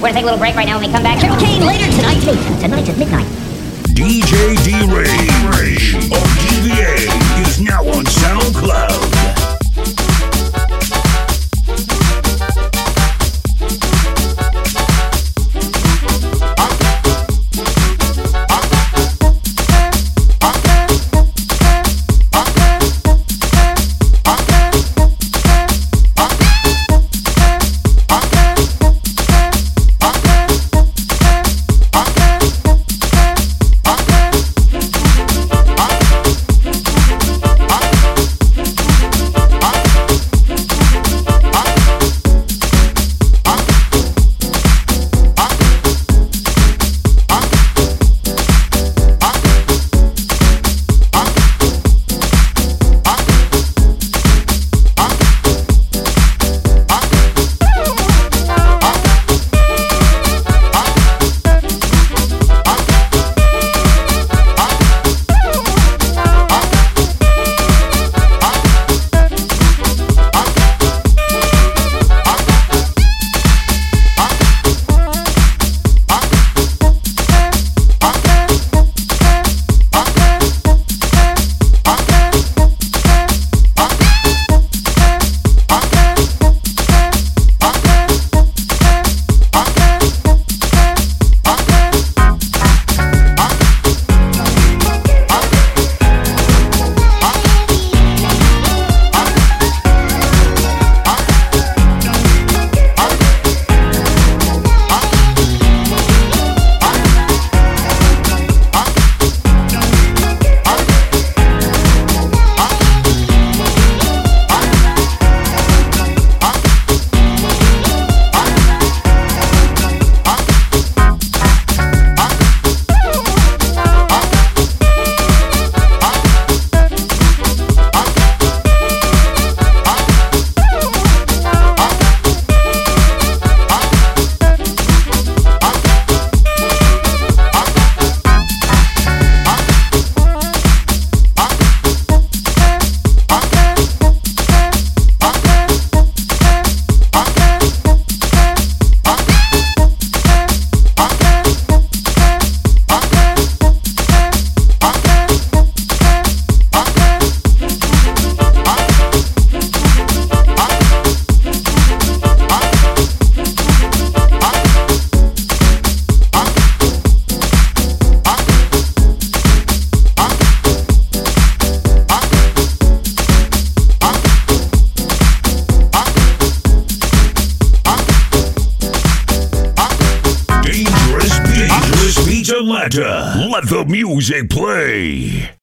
We're gonna take a little break right now. When we come back, Triple Kane later tonight. Tonight at midnight. DJ D Rage of DBA Let the music play.